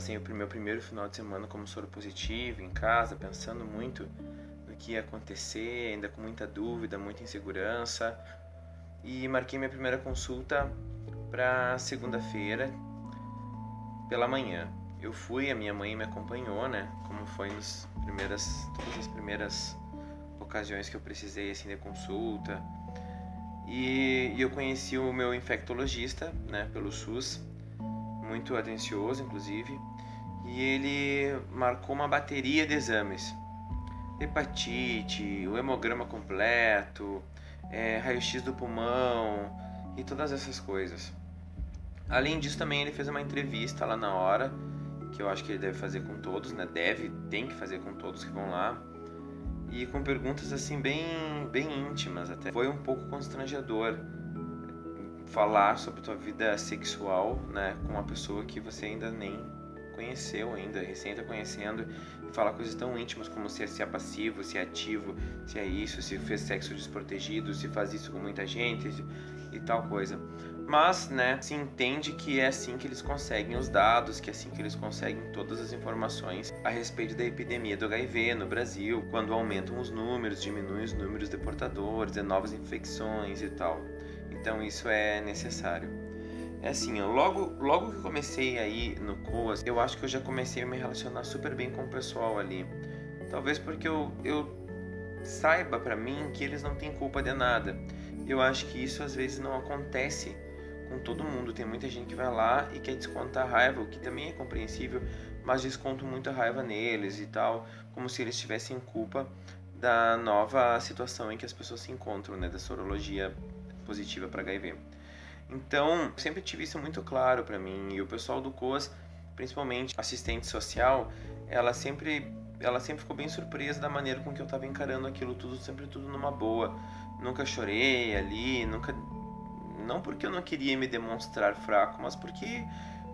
passei o meu primeiro final de semana como soro positivo em casa, pensando muito no que ia acontecer, ainda com muita dúvida, muita insegurança. E marquei minha primeira consulta para segunda-feira pela manhã. Eu fui, a minha mãe me acompanhou, né? Como foi nas primeiras todas as primeiras ocasiões que eu precisei assim de consulta. E, e eu conheci o meu infectologista, né, pelo SUS, muito atencioso, inclusive, e ele marcou uma bateria de exames: hepatite, o hemograma completo, é, raio-x do pulmão e todas essas coisas. Além disso, também ele fez uma entrevista lá na hora, que eu acho que ele deve fazer com todos, né? Deve, tem que fazer com todos que vão lá e com perguntas assim bem, bem íntimas até. Foi um pouco constrangedor falar sobre tua vida sexual, né, com uma pessoa que você ainda nem conheceu ainda, recém tá conhecendo, e falar coisas tão íntimas como se se é passivo, se é ativo, se é isso, se fez sexo desprotegido, se faz isso com muita gente e tal coisa. Mas, né, se entende que é assim que eles conseguem os dados, que é assim que eles conseguem todas as informações a respeito da epidemia do HIV no Brasil, quando aumentam os números, diminuem os números de portadores, de novas infecções e tal. Então isso é necessário. É assim, logo, logo que comecei aí no COAS, eu acho que eu já comecei a me relacionar super bem com o pessoal ali. Talvez porque eu, eu saiba para mim que eles não têm culpa de nada. Eu acho que isso às vezes não acontece com todo mundo. Tem muita gente que vai lá e quer descontar raiva, o que também é compreensível, mas desconto muita raiva neles e tal, como se eles tivessem culpa da nova situação em que as pessoas se encontram, né, da sorologia positiva para HIV. Então, sempre tive isso muito claro para mim e o pessoal do COAS, principalmente assistente social, ela sempre ela sempre ficou bem surpresa da maneira com que eu estava encarando aquilo tudo, sempre tudo numa boa. Nunca chorei ali, nunca não porque eu não queria me demonstrar fraco, mas porque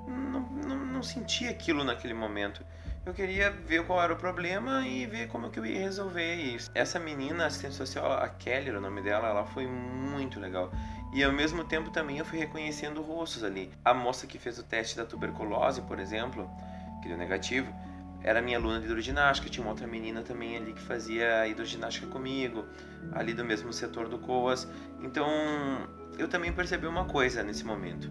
não, não, não aquilo naquele momento. Eu queria ver qual era o problema e ver como que eu ia resolver isso. Essa menina, assistente social, a Kelly, o nome dela, ela foi muito legal. E ao mesmo tempo também eu fui reconhecendo rostos ali. A moça que fez o teste da tuberculose, por exemplo, que deu negativo, era minha aluna de hidroginástica. Tinha uma outra menina também ali que fazia hidroginástica comigo, ali do mesmo setor do COAS. Então eu também percebi uma coisa nesse momento.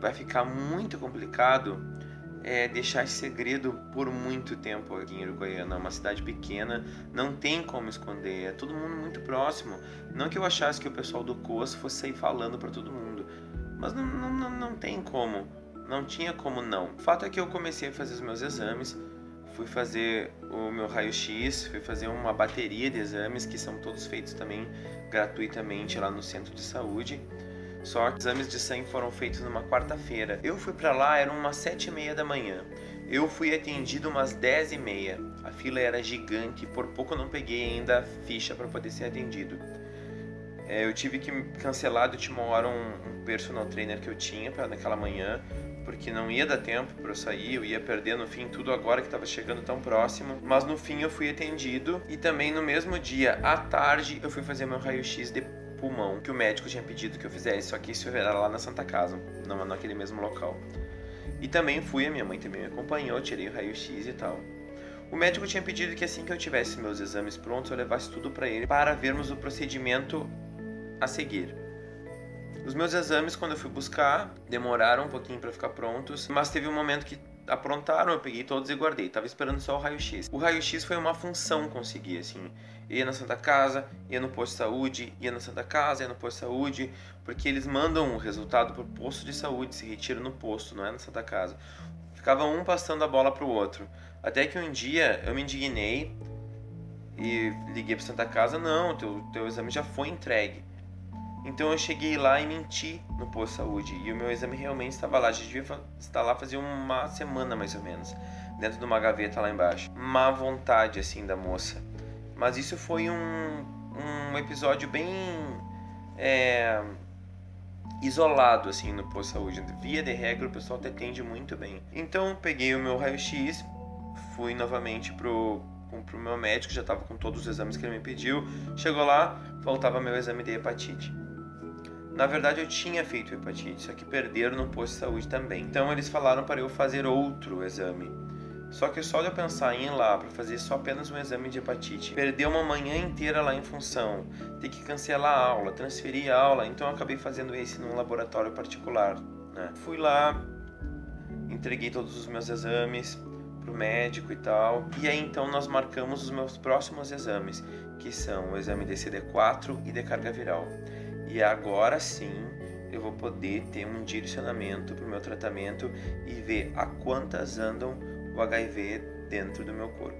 Vai ficar muito complicado é, deixar segredo por muito tempo aqui em Uruguaiana. É uma cidade pequena, não tem como esconder, é todo mundo muito próximo. Não que eu achasse que o pessoal do COAS fosse sair falando para todo mundo, mas não, não, não tem como, não tinha como não. O fato é que eu comecei a fazer os meus exames, fui fazer o meu raio-x, fui fazer uma bateria de exames que são todos feitos também gratuitamente lá no centro de saúde. Só que exames de sangue foram feitos numa quarta-feira. Eu fui para lá, eram umas sete e meia da manhã. Eu fui atendido umas dez e meia. A fila era gigante, por pouco não peguei ainda a ficha para poder ser atendido. É, eu tive que cancelar de última hora um, um personal trainer que eu tinha para naquela manhã, porque não ia dar tempo para eu sair, eu ia perder no fim tudo agora que estava chegando tão próximo. Mas no fim eu fui atendido e também no mesmo dia, à tarde, eu fui fazer meu raio-x de pulmão que o médico tinha pedido que eu fizesse, só que isso era lá na Santa Casa, não naquele mesmo local. E também fui, a minha mãe também me acompanhou, tirei o raio-x e tal. O médico tinha pedido que assim que eu tivesse meus exames prontos, eu levasse tudo para ele para vermos o procedimento a seguir. Os meus exames, quando eu fui buscar, demoraram um pouquinho para ficar prontos, mas teve um momento que aprontaram, eu peguei todos e guardei. Tava esperando só o raio-x. O raio-x foi uma função conseguir, assim. Ia na Santa Casa, ia no posto de saúde, ia na Santa Casa, ia no posto de saúde, porque eles mandam o resultado pro posto de saúde, se retira no posto, não é na Santa Casa. Ficava um passando a bola pro outro. Até que um dia eu me indignei e liguei pra Santa Casa, não, teu, teu exame já foi entregue. Então eu cheguei lá e menti no posto de saúde. E o meu exame realmente estava lá. Gente devia estar lá fazia uma semana mais ou menos. Dentro de uma gaveta lá embaixo. Má vontade assim da moça. Mas isso foi um, um episódio bem é, isolado assim no posto de saúde. Via de regra o pessoal te atende muito bem. Então peguei o meu raio-x, fui novamente pro pro meu médico, já estava com todos os exames que ele me pediu. Chegou lá, faltava meu exame de hepatite. Na verdade, eu tinha feito hepatite, só que perderam no posto de saúde também. Então, eles falaram para eu fazer outro exame. Só que só de eu pensar em ir lá para fazer só apenas um exame de hepatite, perder uma manhã inteira lá em função, ter que cancelar a aula, transferir a aula, então eu acabei fazendo esse num laboratório particular. Né? Fui lá, entreguei todos os meus exames pro médico e tal, e aí então nós marcamos os meus próximos exames, que são o exame de CD4 e de carga viral. E agora sim eu vou poder ter um direcionamento para o meu tratamento e ver a quantas andam o HIV dentro do meu corpo.